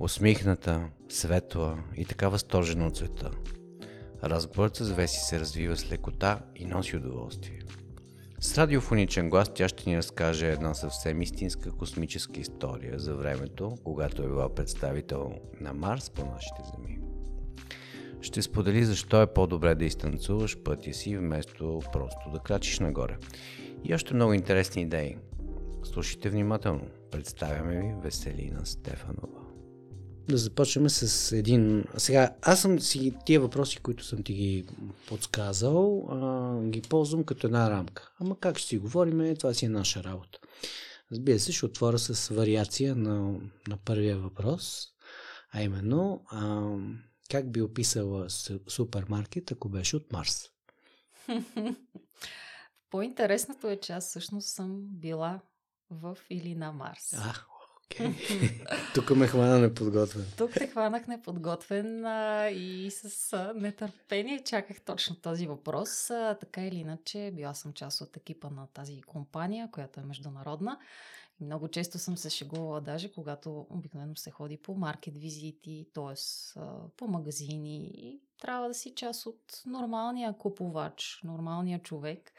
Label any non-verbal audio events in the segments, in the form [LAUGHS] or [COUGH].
Усмихната, светла и така възторжена от света. Разговорът с Веси се развива с лекота и носи удоволствие. С радиофоничен глас тя ще ни разкаже една съвсем истинска космическа история за времето, когато е била представител на Марс по нашите земи. Ще сподели защо е по-добре да изтанцуваш пътя си, вместо просто да крачиш нагоре. И още много интересни идеи. Слушайте внимателно. Представяме ви Веселина Стефанова. Да започнем с един... Сега, аз съм си тия въпроси, които съм ти ги подсказал, а, ги ползвам като една рамка. Ама как ще си говорим, това си е наша работа. Разбира се, ще отворя с вариация на, на първия въпрос, а именно а, как би описала супермаркет, ако беше от Марс? [LAUGHS] По-интересното е, че аз всъщност съм била в или на Марс. А, Okay. Тук ме хвана неподготвен. Тук те хванах неподготвен а, и с а, нетърпение чаках точно този въпрос. А, така или иначе, била съм част от екипа на тази компания, която е международна. И много често съм се шегувала, даже когато обикновено се ходи по маркет визити, т.е. по магазини и трябва да си част от нормалния купувач, нормалния човек.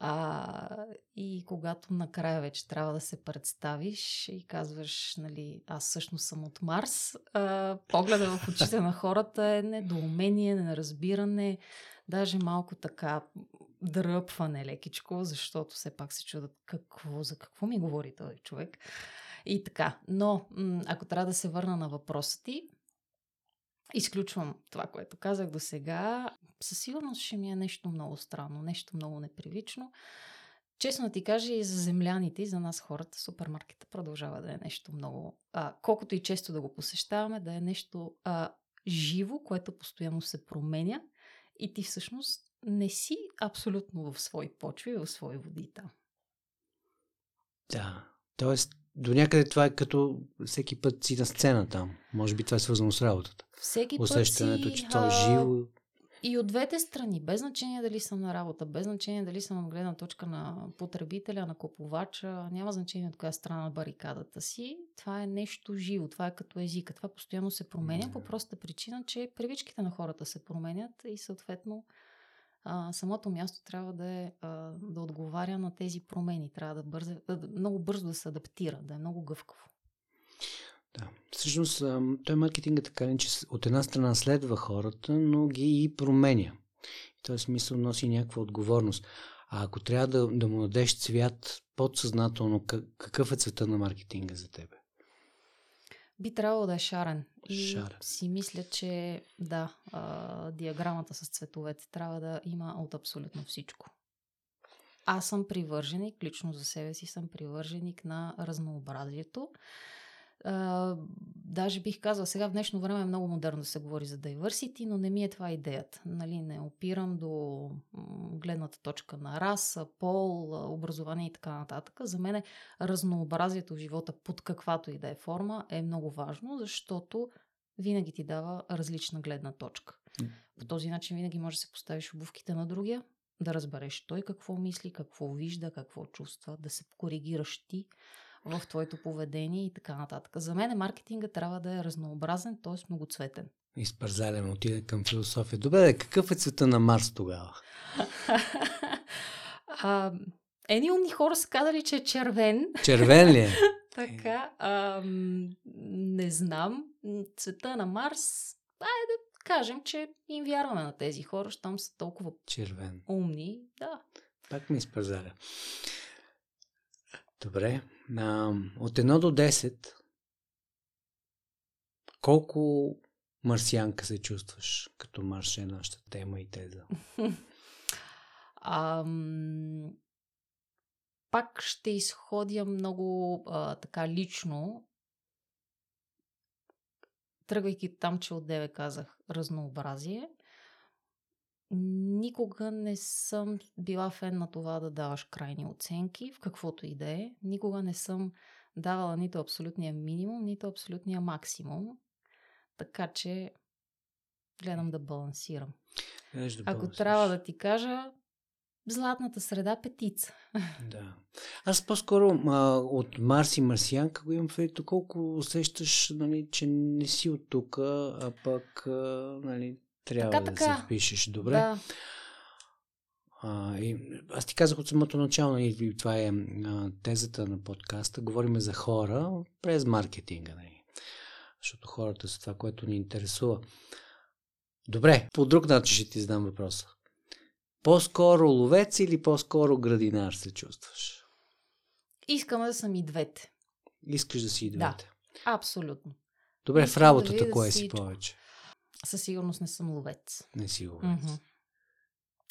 А, и когато накрая вече трябва да се представиш и казваш, нали, аз всъщност съм от Марс, а, погледа в очите на хората е недоумение, неразбиране, даже малко така дръпване лекичко, защото все пак се чудат какво, за какво ми говори този човек. И така. Но, ако трябва да се върна на въпроса ти, изключвам това, което казах до сега. Със сигурност ще ми е нещо много странно, нещо много непривично. Честно ти кажа и за земляните, и за нас хората, супермаркета продължава да е нещо много, а, колкото и често да го посещаваме, да е нещо а, живо, което постоянно се променя и ти всъщност не си абсолютно в свои почви, в свои води там. Да, т.е. до някъде това е като всеки път си на сцена там. Може би това е свързано с работата. Всеки Усещането, път си, че то е живо. И от двете страни, без значение дали съм на работа, без значение дали съм от гледна точка на потребителя, на купувача, няма значение от коя страна на барикадата си. Това е нещо живо, това е като езика. Това постоянно се променя по простата причина, че привичките на хората се променят и съответно самото място трябва да, е, да отговаря на тези промени. Трябва да, бързе, да много бързо да се адаптира, да е много гъвкаво. Да. Всъщност, той маркетинг е така, че от една страна следва хората, но ги и променя. В този смисъл носи някаква отговорност. А ако трябва да, да му дадеш цвят подсъзнателно, какъв е цвета на маркетинга за тебе? Би трябвало да е шарен. И шарен. си мисля, че да, а, диаграмата с цветовете трябва да има от абсолютно всичко. Аз съм привърженик, лично за себе си съм привърженик на разнообразието. Даже бих казала, сега в днешно време е много модерно да се говори за diversity, но не ми е това идеята. Нали, не опирам до гледната точка на раса, пол, образование и така нататък. За мен разнообразието в живота под каквато и да е форма е много важно, защото винаги ти дава различна гледна точка. По този начин винаги можеш да се поставиш обувките на другия, да разбереш той какво мисли, какво вижда, какво чувства, да се коригираш ти в твоето поведение и така нататък. За мен маркетинга трябва да е разнообразен, т.е. многоцветен. Изпързален отиде към философия. Добре, какъв е цвета на Марс тогава? [LAUGHS] а, едни умни хора са казали, че е червен. Червен ли е? [LAUGHS] така, а, не знам. Цвета на Марс, айде да кажем, че им вярваме на тези хора, щом са толкова червен. умни. Да. Пак ми изпързаля. Добре. А, от 1 до 10 колко марсианка се чувстваш, като марш е нашата тема и теза? [LAUGHS] Ам... Пак ще изходя много а, така лично, тръгвайки там, че от деве казах разнообразие. Никога не съм била фен на това да даваш крайни оценки, в каквото и да е. Никога не съм давала нито абсолютния минимум, нито абсолютния максимум. Така че гледам да балансирам. да Ако трябва да ти кажа, златната среда петица. Да. Аз по-скоро а, от Марс и Марсианка го имам в колко усещаш, нали, че не си от тук, а пък а, нали, трябва Така, да така. се впишеш добре. Да. А, и, аз ти казах от самото начало, и, и това е а, тезата на подкаста, говориме за хора през маркетинга. Нали? Защото хората са това, което ни интересува. Добре, по друг начин ще ти задам въпроса. По-скоро ловец или по-скоро градинар се чувстваш? Искам да съм и двете. Искаш да си и Да. двете. Абсолютно. Добре, Искам в да работата видя кое си всичко. повече? Със сигурност не съм ловец. Не си ловец. Мгм.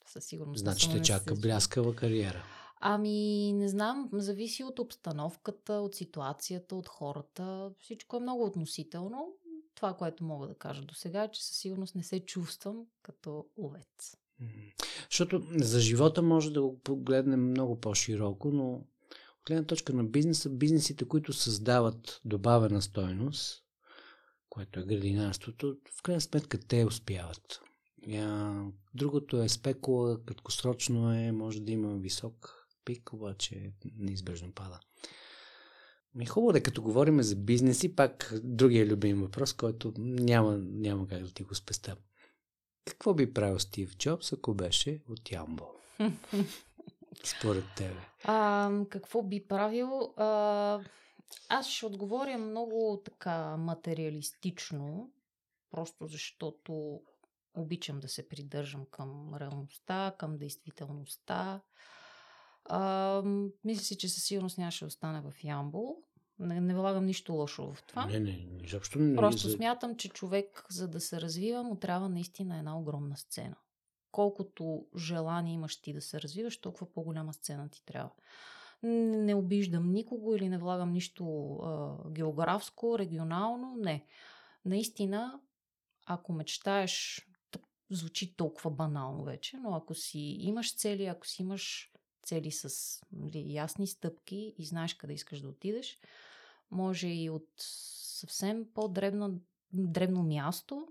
Със сигурност. не Значи те чака бляскава кариера. Ами, не знам, зависи от обстановката, от ситуацията, от хората. Всичко е много относително. Това, което мога да кажа до сега, е, че със сигурност не се чувствам като ловец. Мгм. Защото за живота може да го погледнем много по-широко, но от гледна точка на бизнеса, бизнесите, които създават добавена стойност, което е градинарството, в крайна сметка те успяват. А, другото е спекула, краткосрочно е, може да има висок пик, обаче неизбежно пада. Ми хубаво да като говорим за бизнеси, пак другия любим въпрос, който няма, няма как да ти го спестя. Какво би правил Стив Джобс, ако беше от Ямбол? [LAUGHS] Според тебе. А, какво би правил? А, аз ще отговоря много така материалистично, просто защото обичам да се придържам към реалността, към действителността. А, мисля си, че със сигурност нямаше да остане в Ямбол. Не, не влагам нищо лошо в това. Не, не, изобщо не. Просто за- смятам, че човек, за да се развива, му трябва наистина една огромна сцена. Колкото желание имаш ти да се развиваш, толкова по-голяма сцена ти трябва. Не обиждам никого или не влагам нищо а, географско, регионално. Не. Наистина, ако мечтаеш, звучи толкова банално вече, но ако си имаш цели, ако си имаш цели с нали, ясни стъпки и знаеш къде искаш да отидеш, може и от съвсем по-дребно дребно място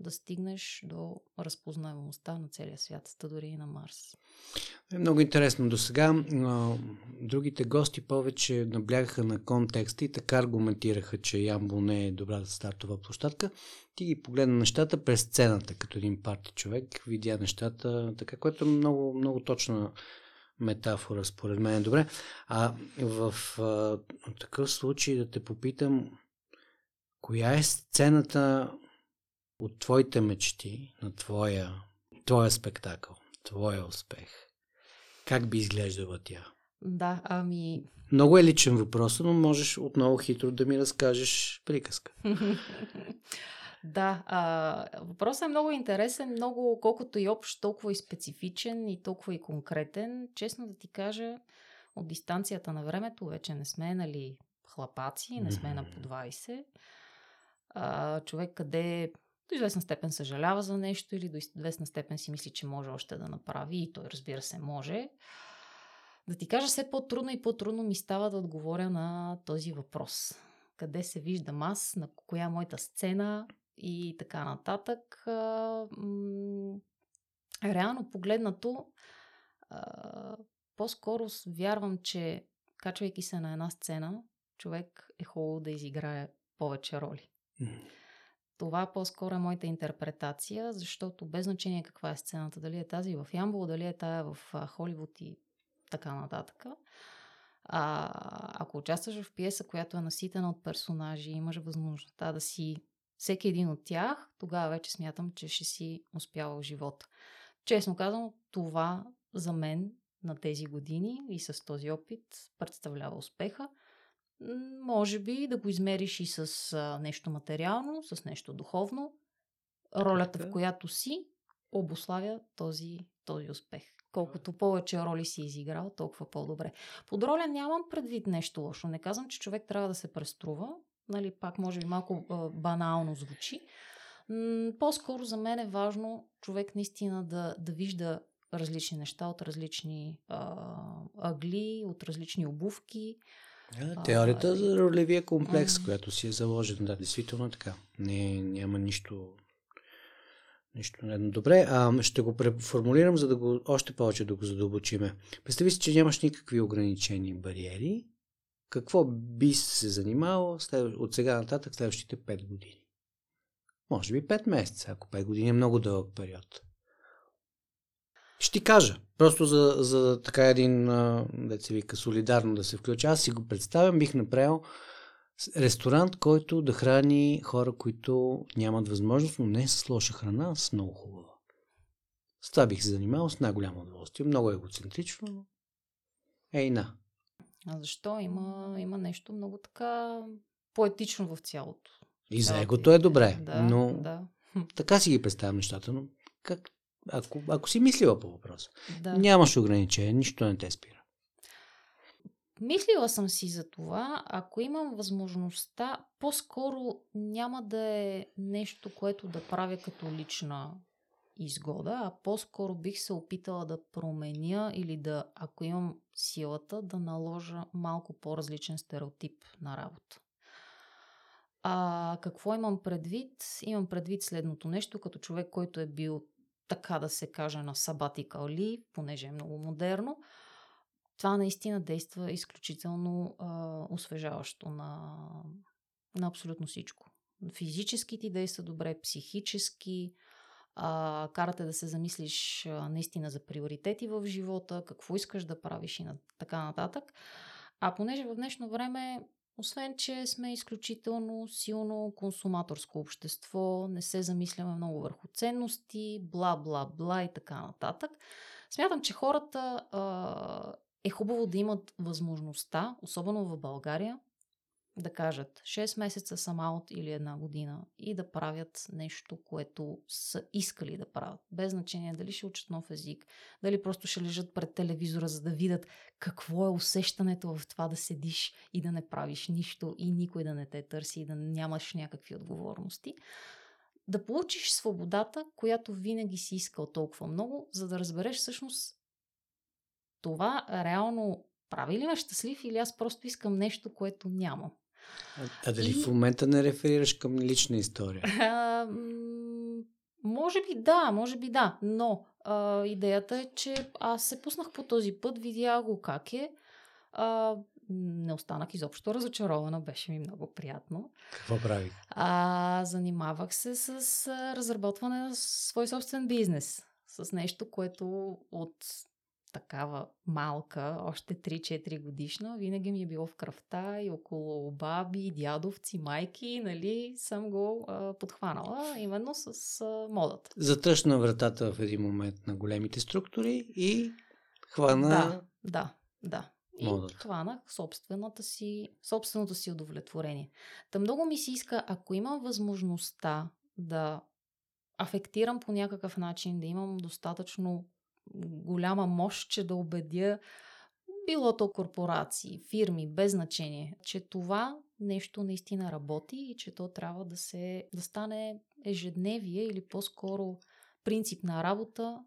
да стигнеш до разпознаваемостта на целия свят, ста дори и на Марс. Е много интересно. До сега другите гости повече наблягаха на контекста и така аргументираха, че Ямбол не е добрата стартова площадка. Ти ги погледна нещата през сцената, като един парти човек, видя нещата, така, което е много, много точна метафора, според мен. Добре. А в а, такъв случай да те попитам, коя е сцената от твоите мечти на твоя, твоя спектакъл, твоя успех? Как би изглеждала тя? Да, ами... Много е личен въпрос, но можеш отново хитро да ми разкажеш приказка. [LAUGHS] да, а, въпросът е много интересен, много, колкото и общ, толкова и специфичен и толкова и конкретен. Честно да ти кажа, от дистанцията на времето вече не сме нали, хлапаци, не сме на по 20. А, човек къде до известна степен съжалява за нещо или до известна степен си мисли, че може още да направи и той разбира се може. Да ти кажа, все по-трудно и по-трудно ми става да отговоря на този въпрос. Къде се виждам аз, на коя е моята сцена и така нататък. Реално погледнато, по-скоро вярвам, че качвайки се на една сцена, човек е хубаво да изиграе повече роли. Това по-скоро е моята интерпретация, защото без значение каква е сцената, дали е тази в Ямбол, дали е тая в Холивуд и така нататък. А, ако участваш в пиеса, която е наситена от персонажи, имаш възможността да си всеки един от тях, тогава вече смятам, че ще си успяла в живота. Честно казвам, това за мен на тези години и с този опит представлява успеха. Може би да го измериш и с а, нещо материално, с нещо духовно. Ролята, в която си, обославя този, този успех. Колкото повече роли си изиграл, толкова по-добре. Под роля нямам предвид нещо лошо. Не казвам, че човек трябва да се преструва. Нали, пак може би малко а, банално звучи. М, по-скоро за мен е важно човек наистина да, да вижда различни неща от различни а, ъгли, от различни обувки. Теорията за ролевия комплекс, М. която си е заложена, да, действително е така. Не, няма нищо, Нищо не Добре, а, ще го преформулирам, за да го още повече да го задълбочиме. Представи си, че нямаш никакви ограничени бариери. Какво би се занимавал от сега нататък следващите 5 години? Може би 5 месеца, ако 5 години е много дълъг период. Ще ти кажа, просто за, за така един, да се вика, солидарно да се включа. Аз си го представям, бих направил ресторант, който да храни хора, които нямат възможност, но не с лоша храна, а с много хубава. С това бих се занимавал с най-голямо удоволствие. Много егоцентрично, но ей на. А защо? Има, има нещо много така поетично в цялото. И за егото е добре, да, но да. така си ги представям нещата, но как, ако, ако си мислила по въпроса, да. нямаш ограничение, нищо не те спира. Мислила съм си за това, ако имам възможността, по-скоро няма да е нещо, което да правя като лична изгода, а по-скоро бих се опитала да променя или да, ако имам силата, да наложа малко по-различен стереотип на работа. А какво имам предвид? Имам предвид следното нещо, като човек, който е бил така да се каже на sabbatical leave, понеже е много модерно, това наистина действа изключително а, освежаващо на, на абсолютно всичко. Физически ти действа добре, психически, а, карате да се замислиш а, наистина за приоритети в живота, какво искаш да правиш и на, така нататък. А понеже в днешно време, освен че сме изключително силно консуматорско общество, не се замисляме много върху ценности, бла, бла, бла и така нататък, смятам, че хората а, е хубаво да имат възможността, особено в България, да кажат 6 месеца съм аут или една година и да правят нещо, което са искали да правят. Без значение дали ще учат нов език, дали просто ще лежат пред телевизора, за да видят какво е усещането в това да седиш и да не правиш нищо и никой да не те търси и да нямаш някакви отговорности. Да получиш свободата, която винаги си искал толкова много, за да разбереш всъщност това реално прави ли ме щастлив или аз просто искам нещо, което нямам. А, дали и... в момента не реферираш към лична история? [LAUGHS] А, може би да, може би да, но а, идеята е, че аз се пуснах по този път, видях го как е. А, не останах изобщо разочарована, беше ми много приятно. Какво правих? А, занимавах се с разработване на свой собствен бизнес. С нещо, което от такава малка, още 3-4 годишна, винаги ми е било в кръвта и около баби, дядовци, майки, нали, съм го а, подхванала именно с а, модата. Затръщна вратата в един момент на големите структури и хвана... Да, да, да. Модата. И хванах собствената си, собственото си удовлетворение. Та много ми се иска, ако имам възможността да афектирам по някакъв начин, да имам достатъчно голяма мощ, че да убедя било то корпорации, фирми, без значение, че това нещо наистина работи и че то трябва да, се, да стане ежедневие или по-скоро принцип на работа,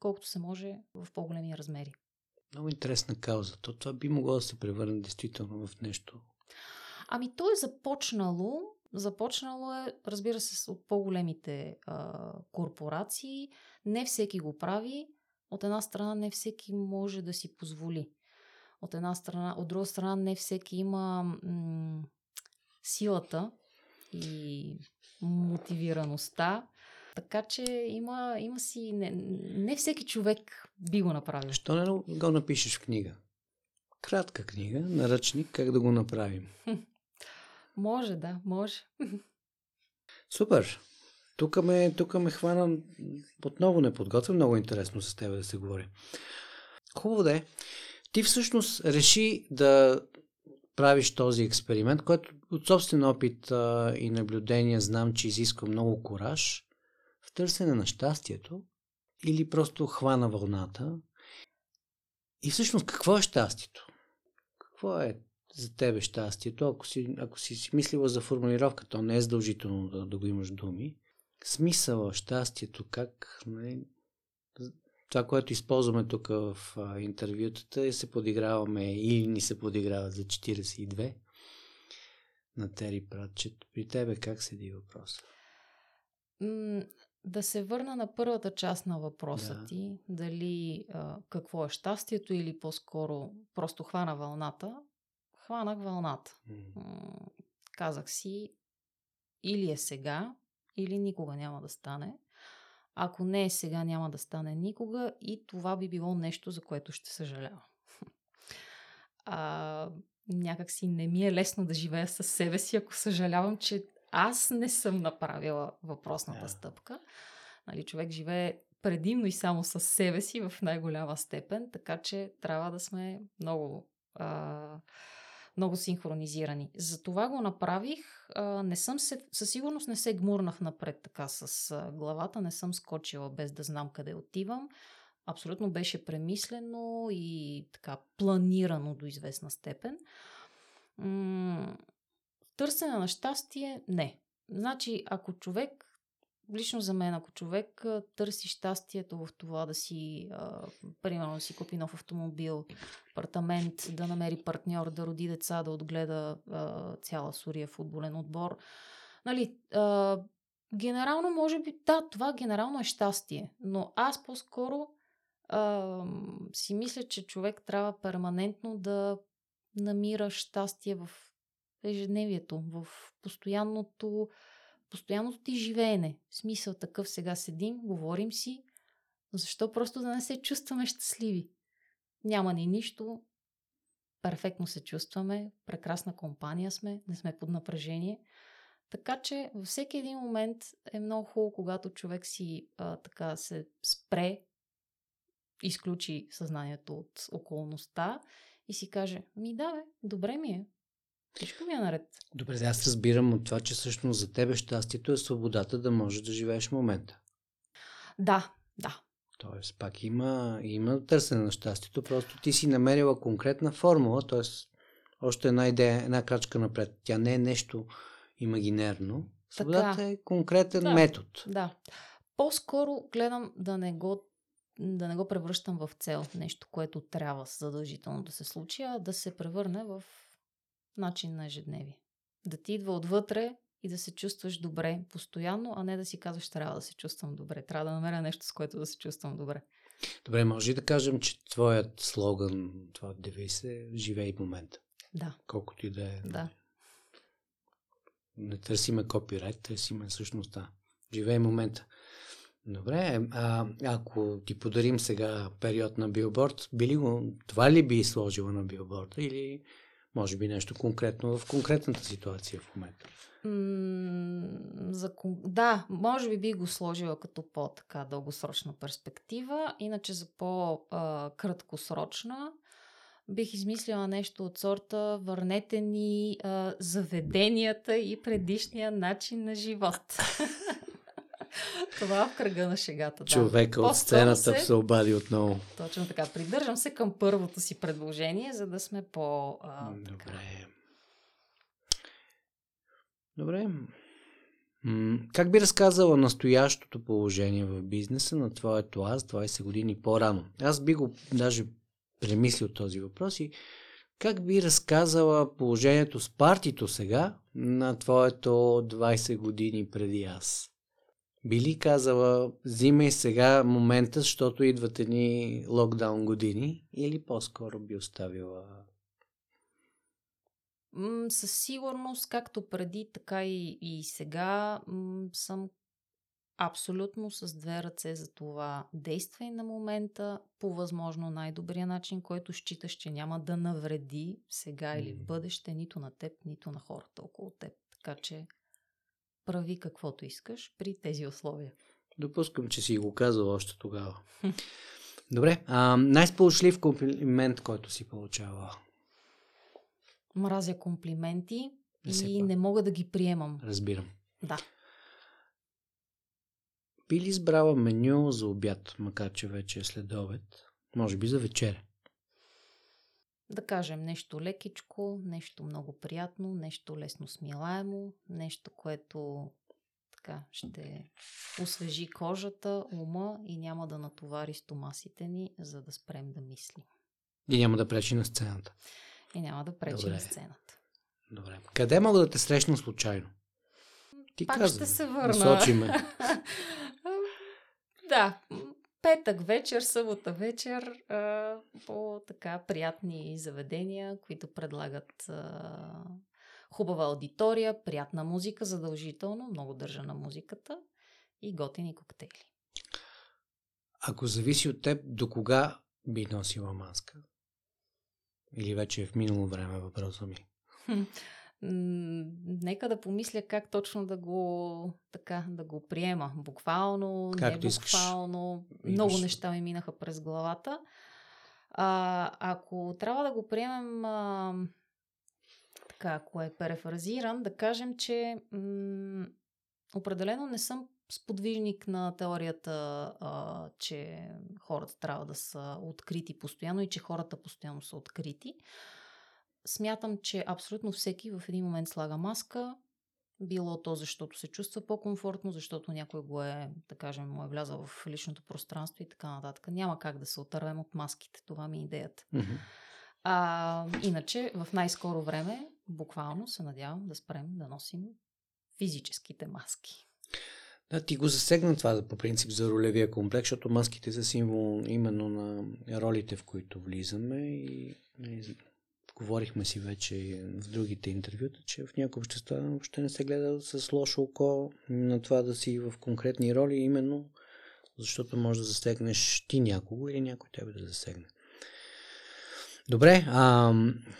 колкото се може в по-големи размери. Много интересна кауза. То това би могло да се превърне действително в нещо. Ами то е започнало. Започнало е, разбира се, от по-големите а, корпорации. Не всеки го прави от една страна не всеки може да си позволи. От една страна, от друга страна не всеки има м- силата и мотивираността. Така че има, има си... Не, не всеки човек би го направил. Що не го напишеш в книга? Кратка книга, наръчник, как да го направим. [LAUGHS] може, да, може. Супер. Тук ме, тук ме хвана отново неподготвен. Много интересно с теб да се говори. Хубаво да е. Ти всъщност реши да правиш този експеримент, който от собствен опит а, и наблюдение знам, че изисква много кораж в търсене на щастието или просто хвана вълната. И всъщност какво е щастието? Какво е за тебе щастието? Ако си, ако си, си мислила за формулировка, то не е задължително да, да го имаш думи смисъла, щастието, как нали, това, което използваме тук в а, интервютата, е се подиграваме или ни се подиграват за 42 на Тери Пратчет. При тебе как седи въпроса? Да се върна на първата част на въпроса Да. ти, дали а, какво е щастието или по-скоро просто хвана вълната. Хванах вълната. М, казах си, или е сега, или никога няма да стане. Ако не е сега, няма да стане никога и това би било нещо, за което ще съжалявам. [LAUGHS] А, някак си не ми е лесно да живея със себе си, ако съжалявам, че аз не съм направила въпросната Да. стъпка. Нали, човек живее предимно и само с себе си в най-голяма степен, така че трябва да сме много, а, много синхронизирани. За това го направих. Не съм се, със сигурност не се гмурнах напред така с главата, не съм скочила без да знам къде отивам. Абсолютно беше премислено и така планирано до известна степен. Търсене на щастие не. Значи, ако човек, лично за мен, ако човек търси щастието в това да си, а, примерно, да си купи нов автомобил, апартамент, да намери партньор, да роди деца, да отгледа а, цяла Сурия футболен отбор, нали, а, генерално, може би, да, това генерално е щастие, но аз по-скоро а, си мисля, че човек трябва перманентно да намира щастие в ежедневието, в постоянното, постоянното ти живеене. В смисъл такъв сега седим, говорим си, защо просто да не се чувстваме щастливи? Няма ни нищо, перфектно се чувстваме, прекрасна компания сме, не сме под напрежение. Така че във всеки един момент е много хубаво, когато човек си а, така се спре, изключи съзнанието от околността и си каже, ми да бе, добре ми е, всичко ми е наред. Добре, аз разбирам от това, че всъщност за тебе щастието е свободата да можеш да живееш в момента. Да, да, Тоест, пак има, има търсене на щастието, просто ти си намерила конкретна формула, т.е. още една идея, една крачка напред. Тя не е нещо имагинерно. Свободата е конкретен Да. метод. Да. По-скоро гледам да не го да не го превръщам в цел, нещо, което трябва задължително да се случи, а да се превърне в начин на ежедневие. Да ти идва отвътре и да се чувстваш добре постоянно, а не да си казваш, трябва да се чувствам добре. Трябва да намеря нещо, с което да се чувствам добре. Добре, може да кажем, че твоят слоган, това девиз е живей момента. Да, Колкото и да е. да. Не търсиме копирайт, търсиме същността. Живей момента. Добре, а ако ти подарим сега период на билборд, би ли го, това ли би сложила на билборда или може би нещо конкретно в конкретната ситуация в момента? За, да, може би би го сложила като по-така дългосрочна перспектива, иначе за по-краткосрочна бих измислила нещо от сорта върнете ни а, заведенията и предишния начин на живот. [LAUGHS] Това в кръга на шегата. Да. Човека от сцената се- се обади отново. Точно така. Придържам се към първото си предложение, за да сме по... А, така. Добре. Добре. М, Как би разказала настоящото положение в бизнеса на твоето аз 20 години по-рано? Аз би го даже премислил този въпрос и как би разказала положението с партито сега на твоето 20 години преди аз? Би ли казала, взимай сега момента, защото идват едни локдаун години или по-скоро би оставила М, със сигурност, както преди, така и, и сега, м, съм абсолютно с две ръце за това. Действай на момента по възможно най-добрия начин, който считаш, че няма да навреди сега или в бъдеще нито на теб, нито на хората около теб. Така че прави каквото искаш при тези условия. Допускам, че си го казал още тогава. [LAUGHS] Добре, а, най-сполучлив комплимент, който си получава. Мразя комплименти Не и пак. не мога да ги приемам. Разбирам. Да. Би ли избрала меню за обяд, макар че вече е след обед? Може би за вечеря. Да кажем нещо лекичко, нещо много приятно, нещо лесно смилаемо, нещо, което така ще освежи кожата, ума и няма да натовари стомасите ни, за да спрем да мислим. И няма да пречи на сцената. И няма да пречи Добре. на сцената. Добре. Къде мога да те срещна случайно? Ти Пак каза, ще се върна. насочи ме. [LAUGHS] Да, петък вечер, събота вечер а, по така приятни заведения, които предлагат а, хубава аудитория, приятна музика, задължително, много държа на музиката и готини коктейли. Ако зависи от теб, до кога би носила маска? Или вече е в минало време въпроса ми? [LAUGHS] Нека да помисля как точно да го, така, да го приема. Буквално, Както не буквално. Искаш. Много неща ми минаха през главата. А, ако трябва да го приемем а, така, ако е перефразиран, да кажем, че м- определено не съм сподвижник на теорията, а, че хората трябва да са открити постоянно и че хората постоянно са открити. Смятам, че абсолютно всеки в един момент слага маска, било то защото се чувства по-комфортно, защото някой го е, да кажем, му е влязал в личното пространство и така нататък. Няма как да се отървем от маските. Това ми е идеята. Mm-hmm. А, иначе, в най-скоро време, буквално се надявам да спрем да носим физическите маски. Да, ти го засегна това по принцип за ролевия комплекс, защото маските са символ именно на ролите, в които влизаме и говорихме си вече в другите интервюта, че в някои общества въобще не се гледа с лошо око на това да си в конкретни роли, именно защото може да засегнеш ти някого или някой тебе да засегне. Добре, а,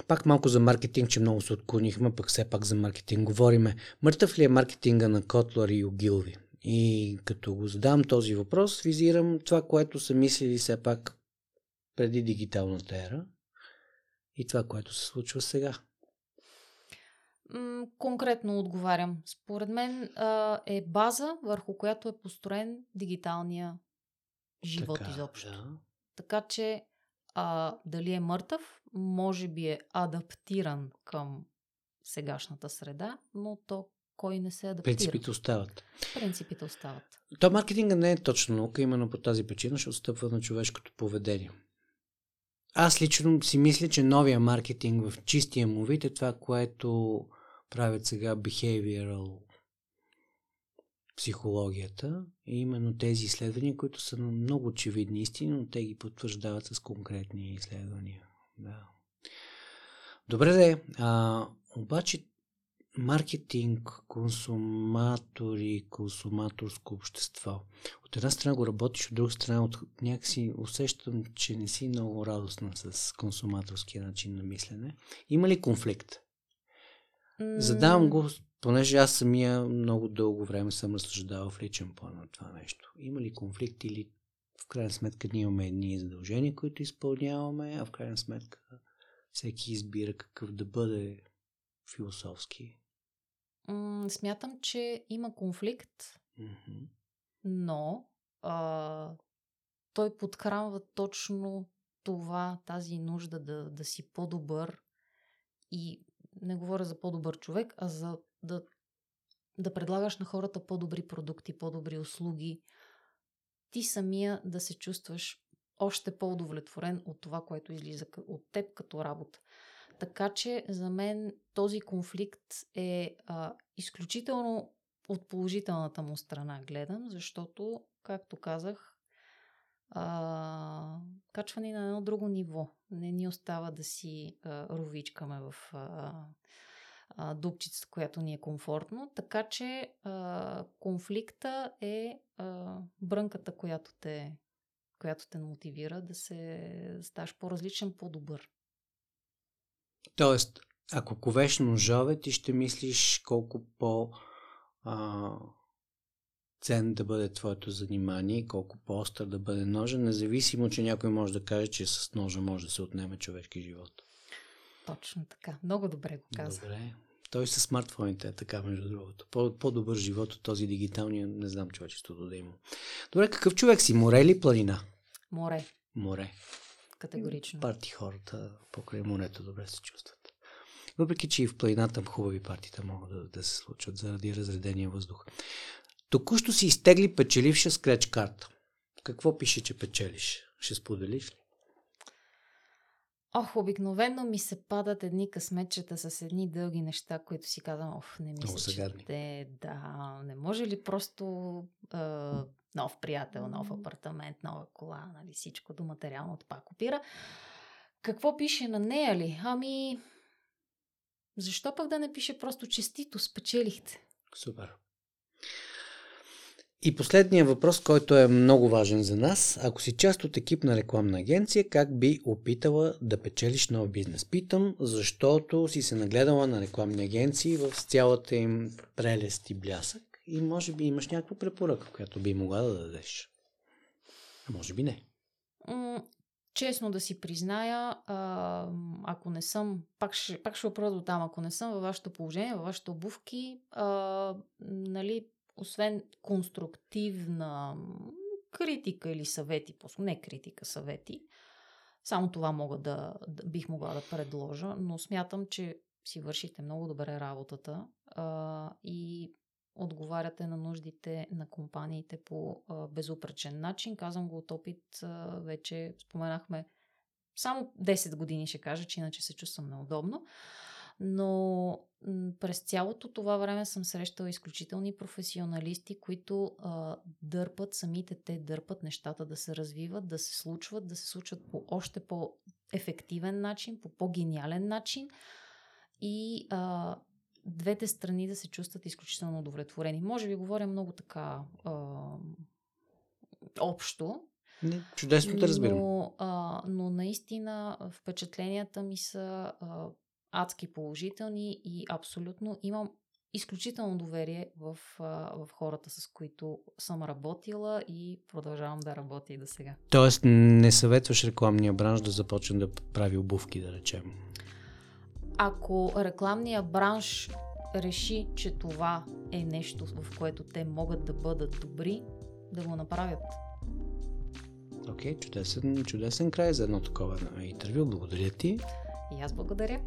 пак малко за маркетинг, че много се отклонихме, пък все пак за маркетинг говориме. Мъртъв ли е маркетинга на Котлар и Огилви? И като го задам този въпрос, визирам това, което са мислили все пак преди дигиталната ера и това, което се случва сега. Конкретно отговарям. Според мен а, е база, върху която е построен дигиталния живот така, изобщо. Да. Така че а, дали е мъртъв, може би е адаптиран към сегашната среда, но то кой не се адаптира. Принципите остават. Принципите остават. То маркетинга не е точно наука, именно по тази причина ще отстъпва на човешкото поведение. Аз лично си мисля, че новия маркетинг в чистия му вид е това, което правят сега behavioral психологията и именно тези изследвания, които са много очевидни истини, но те ги потвърждават с конкретни изследвания. Да. Добре, де. А, обаче маркетинг, консуматори, консуматорско общество. От една страна го работиш, от друга страна от някакси усещам, че не си много радостна с консуматорския начин на мислене. Има ли конфликт? Задавам го, понеже аз самия много дълго време съм разсъждавал в личен план на това нещо. Има ли конфликт или в крайна сметка ние имаме едни задължения, които изпълняваме, а в крайна сметка всеки избира какъв да бъде философски М- смятам, че има конфликт, mm-hmm. но а, той подхранва точно това, тази нужда да, да си по-добър и не говоря за по-добър човек, а за да, да предлагаш на хората по-добри продукти, по-добри услуги, ти самия да се чувстваш още по-удовлетворен от това, което излиза от теб като работа. Така че за мен този конфликт е а, изключително от положителната му страна гледам, защото, както казах, а, качване на едно друго ниво. Не ни остава да си а, ровичкаме в а, а, дупчицата, която ни е комфортно. Така че а, конфликта е а, брънката, която те, която те мотивира да се ставаш по-различен, по-добър. Тоест, ако ковеш ножове, ти ще мислиш колко по а, цен да бъде твоето занимание, колко по-остър да бъде ножа, независимо, че някой може да каже, че с ножа може да се отнеме човешки живот. Точно така. Много добре го каза. Добре. Той с смартфоните е така, между другото. По- по-добър живот от този дигиталния, не знам човечеството да има. Добре, какъв човек си? Море или планина? Море. Море. Категорично. Парти хората покрай морето добре се чувстват. Въпреки, че и в планината хубави партита могат да, да се случват заради разредения въздух. Току-що си изтегли печеливша скреч карта. Какво пише, че печелиш? Ще споделиш ли? Ох, обикновено ми се падат едни късметчета с едни дълги неща, които си казвам, ох, не мисля, са че те, да, не може ли просто е, нов приятел, нов апартамент, нова кола, нали, всичко до материалното пак опира. Какво пише на нея ли? Ами, защо пък да не пише просто честито, спечелихте? Супер. И последният въпрос, който е много важен за нас. Ако си част от екип на рекламна агенция, как би опитала да печелиш нов бизнес? Питам, защото си се нагледала на рекламни агенции в цялата им прелест и блясък и може би имаш някаква препоръка, която би могла да дадеш. Може би не. Честно да си призная, ако не съм, пак ще, пак ще опра там, ако не съм във вашето положение, във вашите обувки, а, нали, освен конструктивна критика или съвети, не критика, съвети, само това мога да, да бих могла да предложа, но смятам, че си вършите много добре работата а, и отговаряте на нуждите на компаниите по а, безупречен начин. Казвам го от опит, а, вече споменахме само 10 години ще кажа, че иначе се чувствам неудобно. Но през цялото това време съм срещала изключителни професионалисти, които а, дърпат, самите те дърпат нещата да се развиват, да се случват, да се случват по още по-ефективен начин, по по-гениален начин и а, двете страни да се чувстват изключително удовлетворени. Може би говоря много така а, общо, не чудесно да разбирам. но, а, но наистина впечатленията ми са а, адски положителни и абсолютно имам изключително доверие в, в хората, с които съм работила и продължавам да работя и до сега. Тоест не съветваш рекламния бранш да започне да прави обувки, да речем. Ако рекламния бранш реши, че това е нещо, в което те могат да бъдат добри, да го направят. Окей, чудесен, чудесен край за едно такова интервю. Благодаря ти. И аз благодаря.